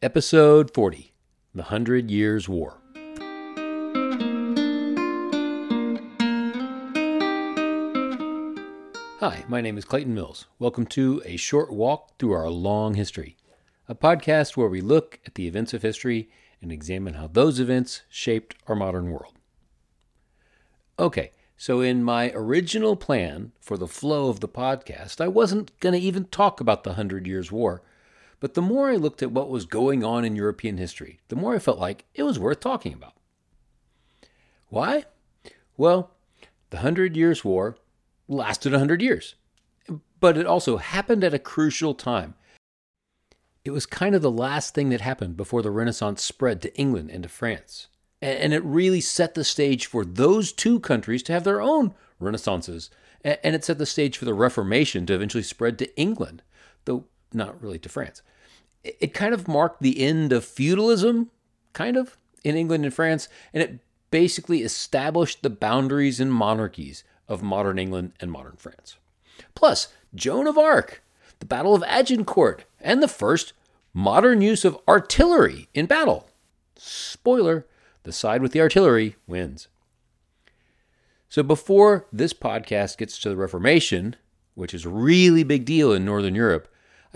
Episode 40 The Hundred Years' War. Hi, my name is Clayton Mills. Welcome to A Short Walk Through Our Long History, a podcast where we look at the events of history and examine how those events shaped our modern world. Okay, so in my original plan for the flow of the podcast, I wasn't going to even talk about the Hundred Years' War. But the more I looked at what was going on in European history, the more I felt like it was worth talking about. Why? Well, the Hundred Years' War lasted a hundred years, but it also happened at a crucial time. It was kind of the last thing that happened before the Renaissance spread to England and to France. And it really set the stage for those two countries to have their own renaissances. And it set the stage for the Reformation to eventually spread to England, though not really to France. It kind of marked the end of feudalism, kind of, in England and France, and it basically established the boundaries and monarchies of modern England and modern France. Plus, Joan of Arc, the Battle of Agincourt, and the first modern use of artillery in battle. Spoiler, the side with the artillery wins. So before this podcast gets to the Reformation, which is a really big deal in Northern Europe,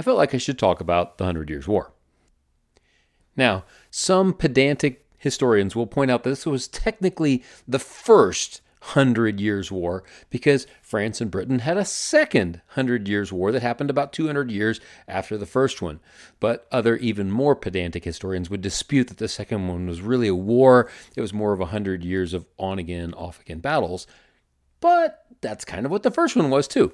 I felt like I should talk about the Hundred Years' War. Now, some pedantic historians will point out that this was technically the first Hundred Years' War because France and Britain had a second Hundred Years' War that happened about 200 years after the first one. But other, even more pedantic historians would dispute that the second one was really a war. It was more of a hundred years of on again, off again battles. But that's kind of what the first one was, too.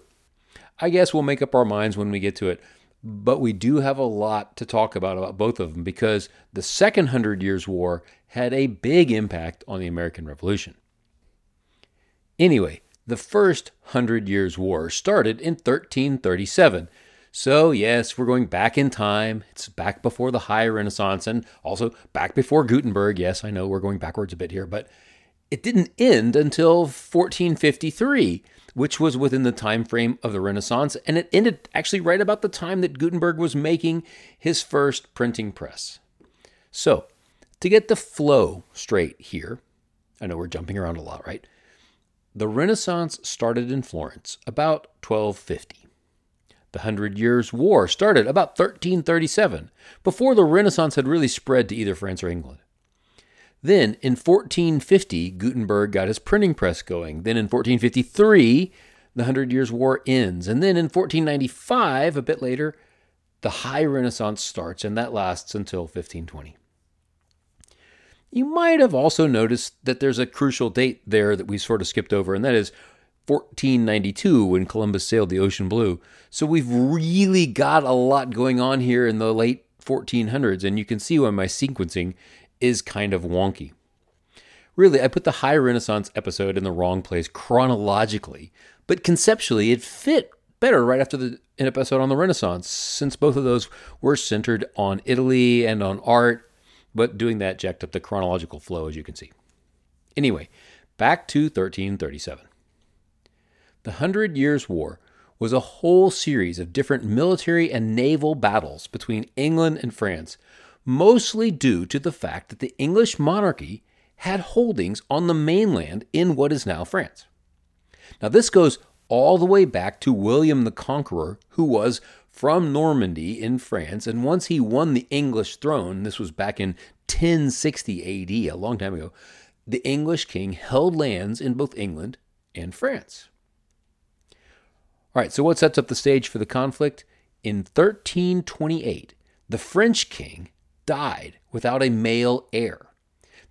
I guess we'll make up our minds when we get to it. But we do have a lot to talk about about both of them because the Second Hundred Years' War had a big impact on the American Revolution. Anyway, the first Hundred Years' War started in 1337. So, yes, we're going back in time. It's back before the High Renaissance and also back before Gutenberg. Yes, I know we're going backwards a bit here, but it didn't end until 1453, which was within the time frame of the Renaissance, and it ended actually right about the time that Gutenberg was making his first printing press. So, to get the flow straight here, I know we're jumping around a lot, right? The Renaissance started in Florence about 1250. The Hundred Years' War started about 1337, before the Renaissance had really spread to either France or England. Then in 1450, Gutenberg got his printing press going. Then in 1453, the Hundred Years' War ends. And then in 1495, a bit later, the High Renaissance starts, and that lasts until 1520. You might have also noticed that there's a crucial date there that we sort of skipped over, and that is 1492 when Columbus sailed the ocean blue. So we've really got a lot going on here in the late 1400s, and you can see why my sequencing is kind of wonky. Really, I put the High Renaissance episode in the wrong place chronologically, but conceptually it fit better right after the an episode on the Renaissance, since both of those were centered on Italy and on art but doing that jacked up the chronological flow, as you can see. Anyway, back to 1337. The Hundred Years' War was a whole series of different military and naval battles between England and France, mostly due to the fact that the English monarchy had holdings on the mainland in what is now France. Now, this goes all the way back to William the Conqueror, who was from Normandy in France. And once he won the English throne, this was back in 1060 AD, a long time ago, the English king held lands in both England and France. All right, so what sets up the stage for the conflict? In 1328, the French king died without a male heir.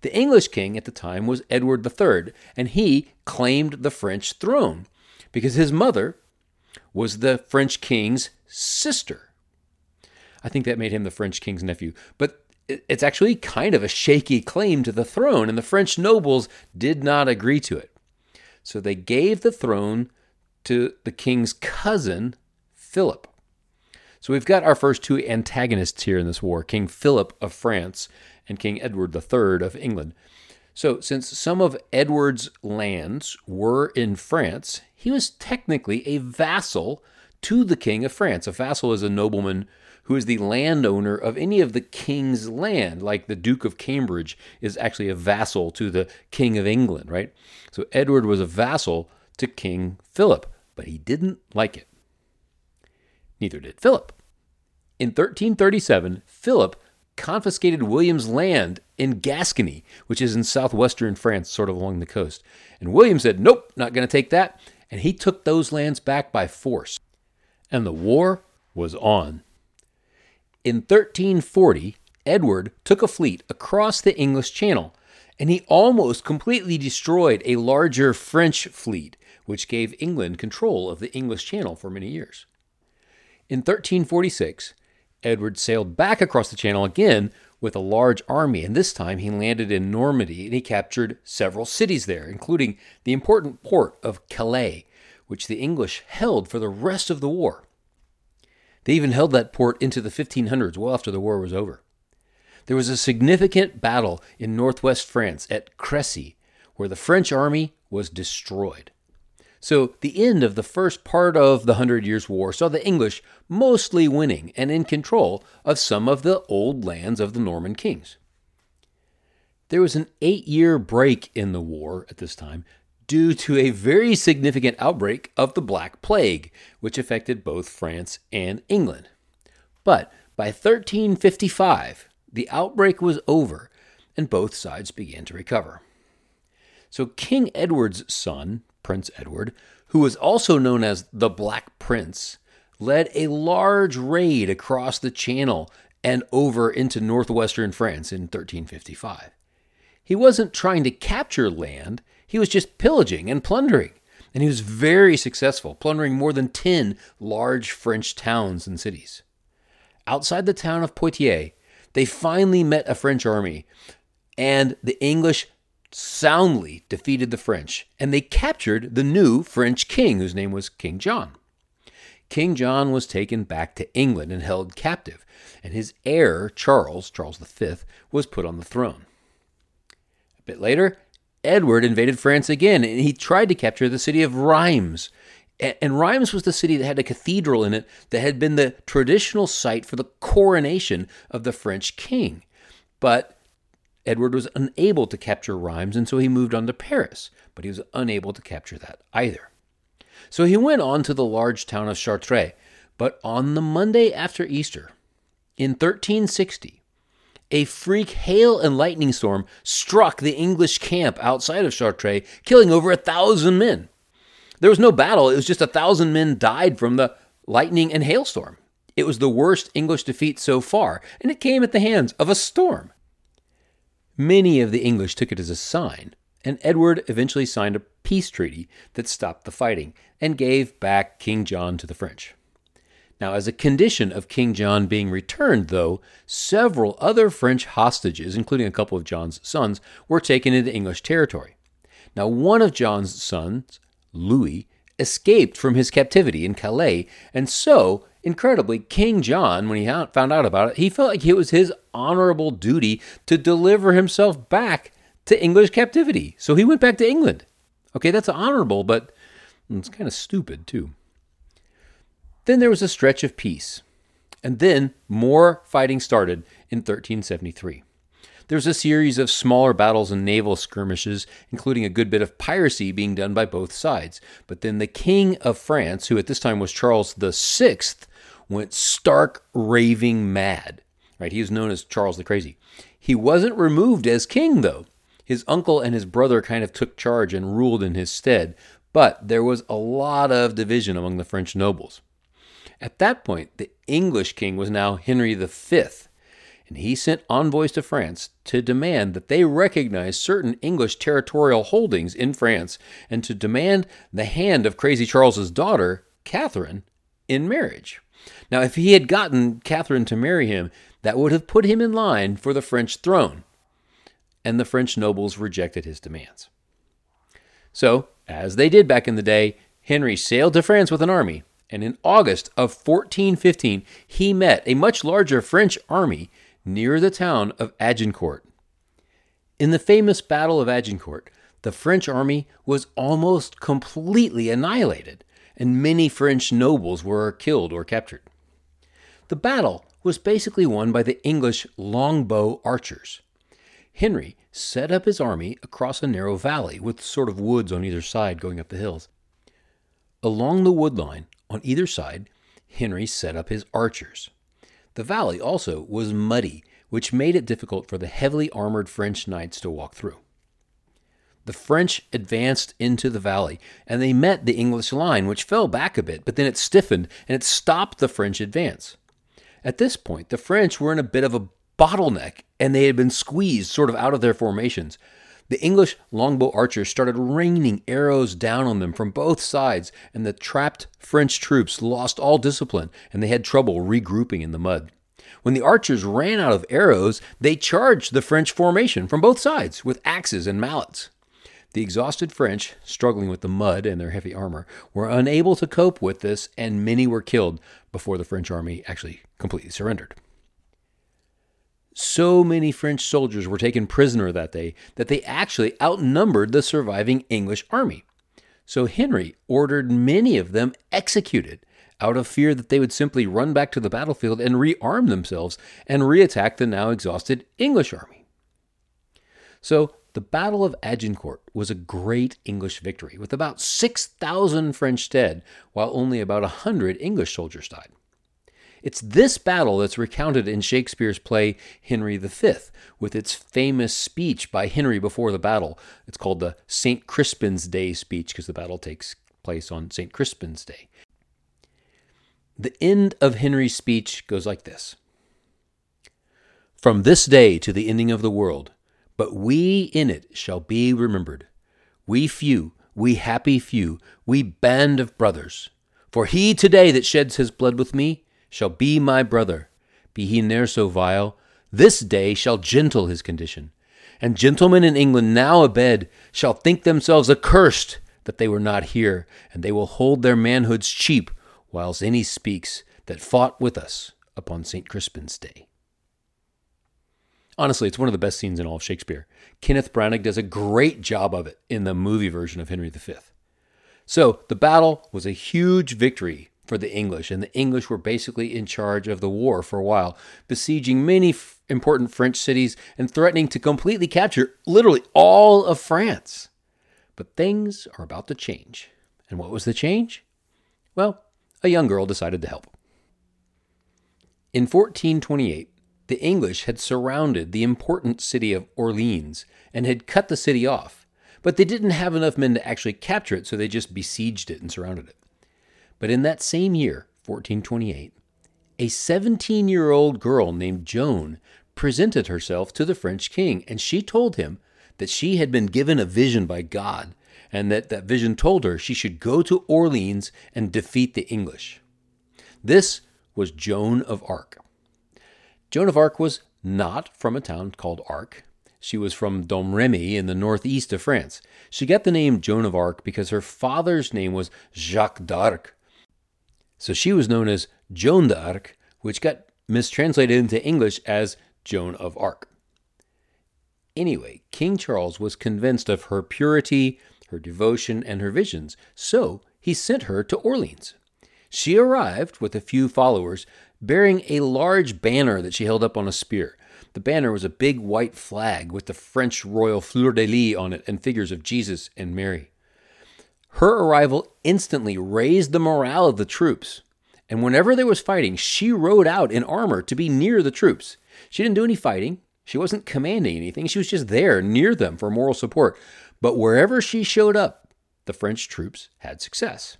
The English king at the time was Edward III, and he claimed the French throne because his mother was the French king's sister. I think that made him the French king's nephew. But it's actually kind of a shaky claim to the throne, and the French nobles did not agree to it. So they gave the throne to the king's cousin, Philip. So we've got our first two antagonists here in this war King Philip of France and King Edward III of England. So, since some of Edward's lands were in France, he was technically a vassal to the King of France. A vassal is a nobleman who is the landowner of any of the king's land, like the Duke of Cambridge is actually a vassal to the King of England, right? So Edward was a vassal to King Philip, but he didn't like it. Neither did Philip. In 1337, Philip confiscated William's land in Gascony, which is in southwestern France, sort of along the coast. And William said, Nope, not going to take that. And he took those lands back by force. And the war was on. In 1340, Edward took a fleet across the English Channel, and he almost completely destroyed a larger French fleet, which gave England control of the English Channel for many years. In 1346, Edward sailed back across the Channel again with a large army, and this time he landed in Normandy and he captured several cities there, including the important port of Calais, which the English held for the rest of the war. They even held that port into the 1500s, well after the war was over. There was a significant battle in northwest France at Crecy, where the French army was destroyed. So, the end of the first part of the Hundred Years' War saw the English mostly winning and in control of some of the old lands of the Norman kings. There was an eight year break in the war at this time due to a very significant outbreak of the Black Plague, which affected both France and England. But by 1355, the outbreak was over and both sides began to recover. So King Edward's son, Prince Edward, who was also known as the Black Prince, led a large raid across the Channel and over into northwestern France in 1355. He wasn't trying to capture land, he was just pillaging and plundering. And he was very successful, plundering more than 10 large French towns and cities. Outside the town of Poitiers, they finally met a French army, and the English soundly defeated the French, and they captured the new French king, whose name was King John. King John was taken back to England and held captive, and his heir, Charles, Charles V, was put on the throne. A bit later, Edward invaded France again, and he tried to capture the city of Rheims. And Rheims was the city that had a cathedral in it that had been the traditional site for the coronation of the French king. But Edward was unable to capture Rheims, and so he moved on to Paris, but he was unable to capture that either. So he went on to the large town of Chartres, but on the Monday after Easter, in 1360, a freak hail and lightning storm struck the English camp outside of Chartres, killing over a thousand men. There was no battle, it was just a thousand men died from the lightning and hailstorm. It was the worst English defeat so far, and it came at the hands of a storm. Many of the English took it as a sign, and Edward eventually signed a peace treaty that stopped the fighting and gave back King John to the French. Now, as a condition of King John being returned, though, several other French hostages, including a couple of John's sons, were taken into English territory. Now, one of John's sons, Louis, escaped from his captivity in Calais, and so, incredibly, King John, when he found out about it, he felt like it was his honorable duty to deliver himself back to English captivity. So he went back to England. Okay, that's honorable, but it's kind of stupid, too. Then there was a stretch of peace. And then more fighting started in 1373. There was a series of smaller battles and naval skirmishes, including a good bit of piracy being done by both sides. But then the King of France, who at this time was Charles VI, went stark raving mad. Right? He was known as Charles the Crazy. He wasn't removed as king, though. His uncle and his brother kind of took charge and ruled in his stead, but there was a lot of division among the French nobles. At that point, the English king was now Henry V, and he sent envoys to France to demand that they recognize certain English territorial holdings in France and to demand the hand of Crazy Charles's daughter, Catherine, in marriage. Now, if he had gotten Catherine to marry him, that would have put him in line for the French throne. And the French nobles rejected his demands. So, as they did back in the day, Henry sailed to France with an army and in August of 1415, he met a much larger French army near the town of Agincourt. In the famous Battle of Agincourt, the French army was almost completely annihilated, and many French nobles were killed or captured. The battle was basically won by the English longbow archers. Henry set up his army across a narrow valley with sort of woods on either side going up the hills. Along the wood line, on either side, Henry set up his archers. The valley also was muddy, which made it difficult for the heavily armored French knights to walk through. The French advanced into the valley, and they met the English line, which fell back a bit, but then it stiffened and it stopped the French advance. At this point, the French were in a bit of a bottleneck and they had been squeezed sort of out of their formations. The English longbow archers started raining arrows down on them from both sides, and the trapped French troops lost all discipline and they had trouble regrouping in the mud. When the archers ran out of arrows, they charged the French formation from both sides with axes and mallets. The exhausted French, struggling with the mud and their heavy armor, were unable to cope with this, and many were killed before the French army actually completely surrendered. So many French soldiers were taken prisoner that day that they actually outnumbered the surviving English army. So Henry ordered many of them executed out of fear that they would simply run back to the battlefield and rearm themselves and reattack the now exhausted English army. So the Battle of Agincourt was a great English victory, with about 6,000 French dead, while only about 100 English soldiers died. It's this battle that's recounted in Shakespeare's play Henry V, with its famous speech by Henry before the battle. It's called the St. Crispin's Day speech because the battle takes place on St. Crispin's Day. The end of Henry's speech goes like this From this day to the ending of the world, but we in it shall be remembered. We few, we happy few, we band of brothers. For he today that sheds his blood with me, shall be my brother. Be he ne'er so vile, this day shall gentle his condition. And gentlemen in England now abed shall think themselves accursed that they were not here, and they will hold their manhoods cheap, whiles any speaks that fought with us upon St. Crispin's day. Honestly, it's one of the best scenes in all of Shakespeare. Kenneth Branagh does a great job of it in the movie version of Henry V. So, the battle was a huge victory for the English, and the English were basically in charge of the war for a while, besieging many f- important French cities and threatening to completely capture literally all of France. But things are about to change. And what was the change? Well, a young girl decided to help. In 1428, the English had surrounded the important city of Orleans and had cut the city off, but they didn't have enough men to actually capture it, so they just besieged it and surrounded it. But in that same year, 1428, a 17 year old girl named Joan presented herself to the French king, and she told him that she had been given a vision by God, and that that vision told her she should go to Orleans and defeat the English. This was Joan of Arc. Joan of Arc was not from a town called Arc. She was from Domremy in the northeast of France. She got the name Joan of Arc because her father's name was Jacques d'Arc, so she was known as Joan d'Arc, which got mistranslated into English as Joan of Arc. Anyway, King Charles was convinced of her purity, her devotion, and her visions, so he sent her to Orleans. She arrived with a few followers, bearing a large banner that she held up on a spear. The banner was a big white flag with the French royal fleur de lis on it and figures of Jesus and Mary. Her arrival instantly raised the morale of the troops. And whenever there was fighting, she rode out in armor to be near the troops. She didn't do any fighting. She wasn't commanding anything. She was just there near them for moral support. But wherever she showed up, the French troops had success.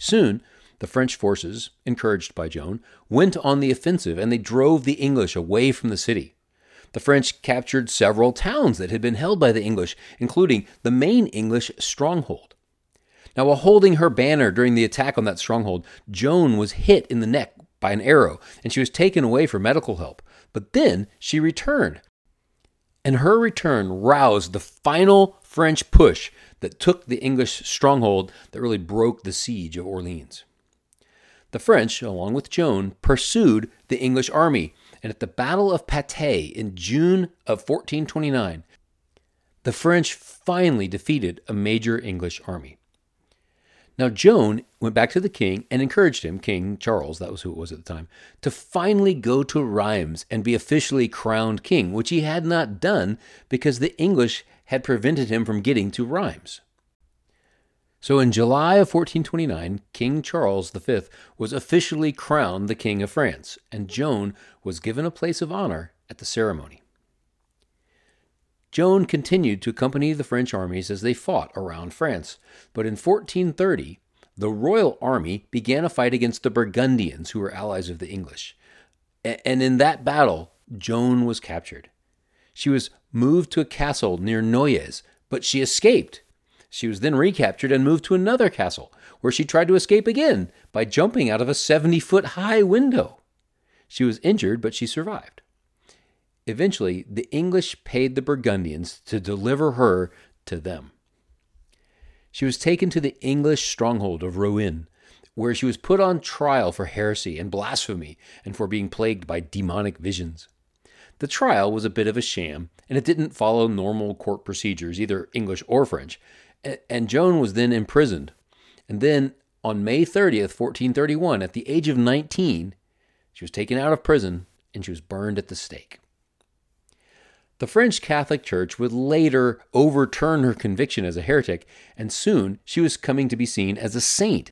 Soon, the French forces, encouraged by Joan, went on the offensive and they drove the English away from the city. The French captured several towns that had been held by the English, including the main English stronghold. Now, while holding her banner during the attack on that stronghold, Joan was hit in the neck by an arrow and she was taken away for medical help. But then she returned. And her return roused the final French push that took the English stronghold that really broke the siege of Orleans. The French, along with Joan, pursued the English army, and at the Battle of Patay in June of 1429, the French finally defeated a major English army. Now, Joan went back to the king and encouraged him, King Charles, that was who it was at the time, to finally go to Rheims and be officially crowned king, which he had not done because the English had prevented him from getting to Rheims. So in July of 1429, King Charles V was officially crowned the King of France, and Joan was given a place of honor at the ceremony. Joan continued to accompany the French armies as they fought around France, but in 1430, the royal army began a fight against the Burgundians, who were allies of the English. And in that battle, Joan was captured. She was moved to a castle near Noyes, but she escaped. She was then recaptured and moved to another castle, where she tried to escape again by jumping out of a 70 foot high window. She was injured, but she survived. Eventually, the English paid the Burgundians to deliver her to them. She was taken to the English stronghold of Rouen, where she was put on trial for heresy and blasphemy and for being plagued by demonic visions. The trial was a bit of a sham, and it didn't follow normal court procedures, either English or French. And Joan was then imprisoned. And then on May 30th, 1431, at the age of 19, she was taken out of prison and she was burned at the stake. The French Catholic Church would later overturn her conviction as a heretic, and soon she was coming to be seen as a saint,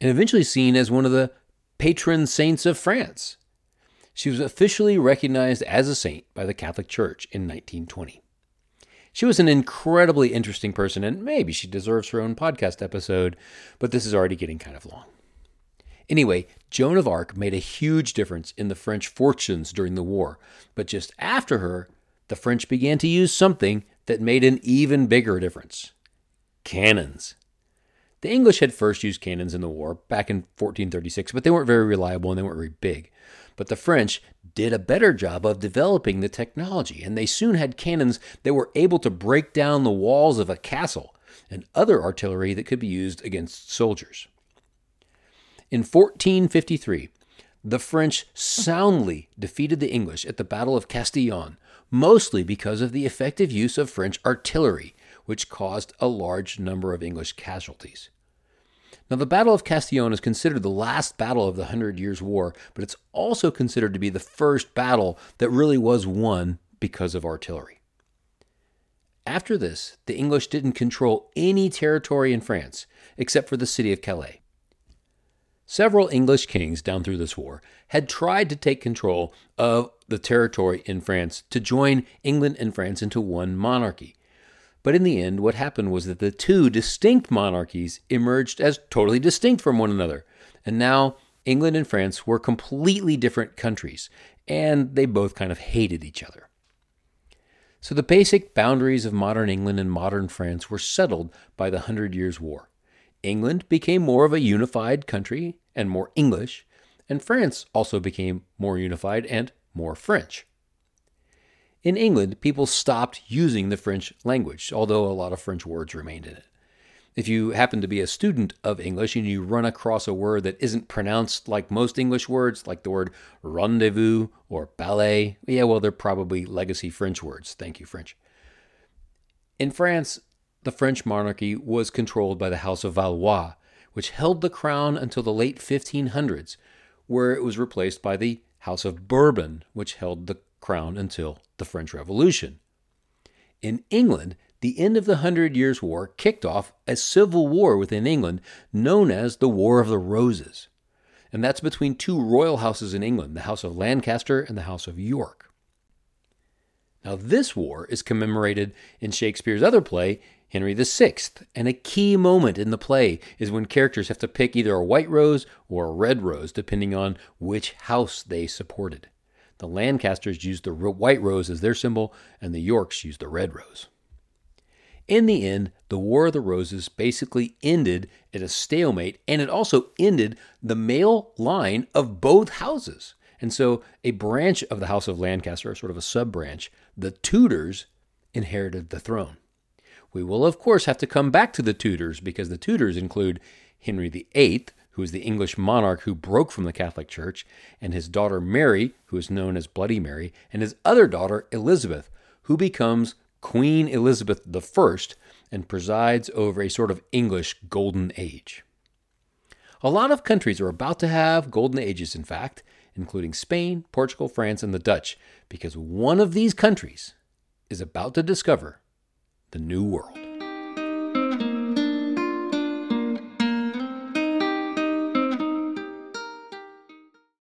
and eventually seen as one of the patron saints of France. She was officially recognized as a saint by the Catholic Church in 1920. She was an incredibly interesting person, and maybe she deserves her own podcast episode, but this is already getting kind of long. Anyway, Joan of Arc made a huge difference in the French fortunes during the war, but just after her, the French began to use something that made an even bigger difference cannons. The English had first used cannons in the war back in 1436, but they weren't very reliable and they weren't very big. But the French did a better job of developing the technology, and they soon had cannons that were able to break down the walls of a castle and other artillery that could be used against soldiers. In 1453, the French soundly defeated the English at the Battle of Castillon, mostly because of the effective use of French artillery, which caused a large number of English casualties. Now, the Battle of Castillon is considered the last battle of the Hundred Years' War, but it's also considered to be the first battle that really was won because of artillery. After this, the English didn't control any territory in France except for the city of Calais. Several English kings down through this war had tried to take control of the territory in France to join England and France into one monarchy. But in the end, what happened was that the two distinct monarchies emerged as totally distinct from one another. And now England and France were completely different countries, and they both kind of hated each other. So the basic boundaries of modern England and modern France were settled by the Hundred Years' War. England became more of a unified country and more English, and France also became more unified and more French. In England, people stopped using the French language, although a lot of French words remained in it. If you happen to be a student of English and you run across a word that isn't pronounced like most English words, like the word rendezvous or ballet, yeah, well, they're probably legacy French words. Thank you, French. In France, the French monarchy was controlled by the House of Valois, which held the crown until the late 1500s, where it was replaced by the House of Bourbon, which held the crown until the French Revolution. In England, the end of the Hundred Years' War kicked off a civil war within England known as the War of the Roses. And that's between two royal houses in England, the House of Lancaster and the House of York. Now, this war is commemorated in Shakespeare's other play, Henry VI, and a key moment in the play is when characters have to pick either a white rose or a red rose, depending on which house they supported. The Lancasters used the white rose as their symbol, and the Yorks used the red rose. In the end, the War of the Roses basically ended at a stalemate, and it also ended the male line of both houses. And so, a branch of the House of Lancaster, sort of a sub branch, the Tudors, inherited the throne. We will, of course, have to come back to the Tudors because the Tudors include Henry VIII, who is the English monarch who broke from the Catholic Church, and his daughter Mary, who is known as Bloody Mary, and his other daughter Elizabeth, who becomes Queen Elizabeth I and presides over a sort of English golden age. A lot of countries are about to have golden ages, in fact, including Spain, Portugal, France, and the Dutch, because one of these countries is about to discover the New World.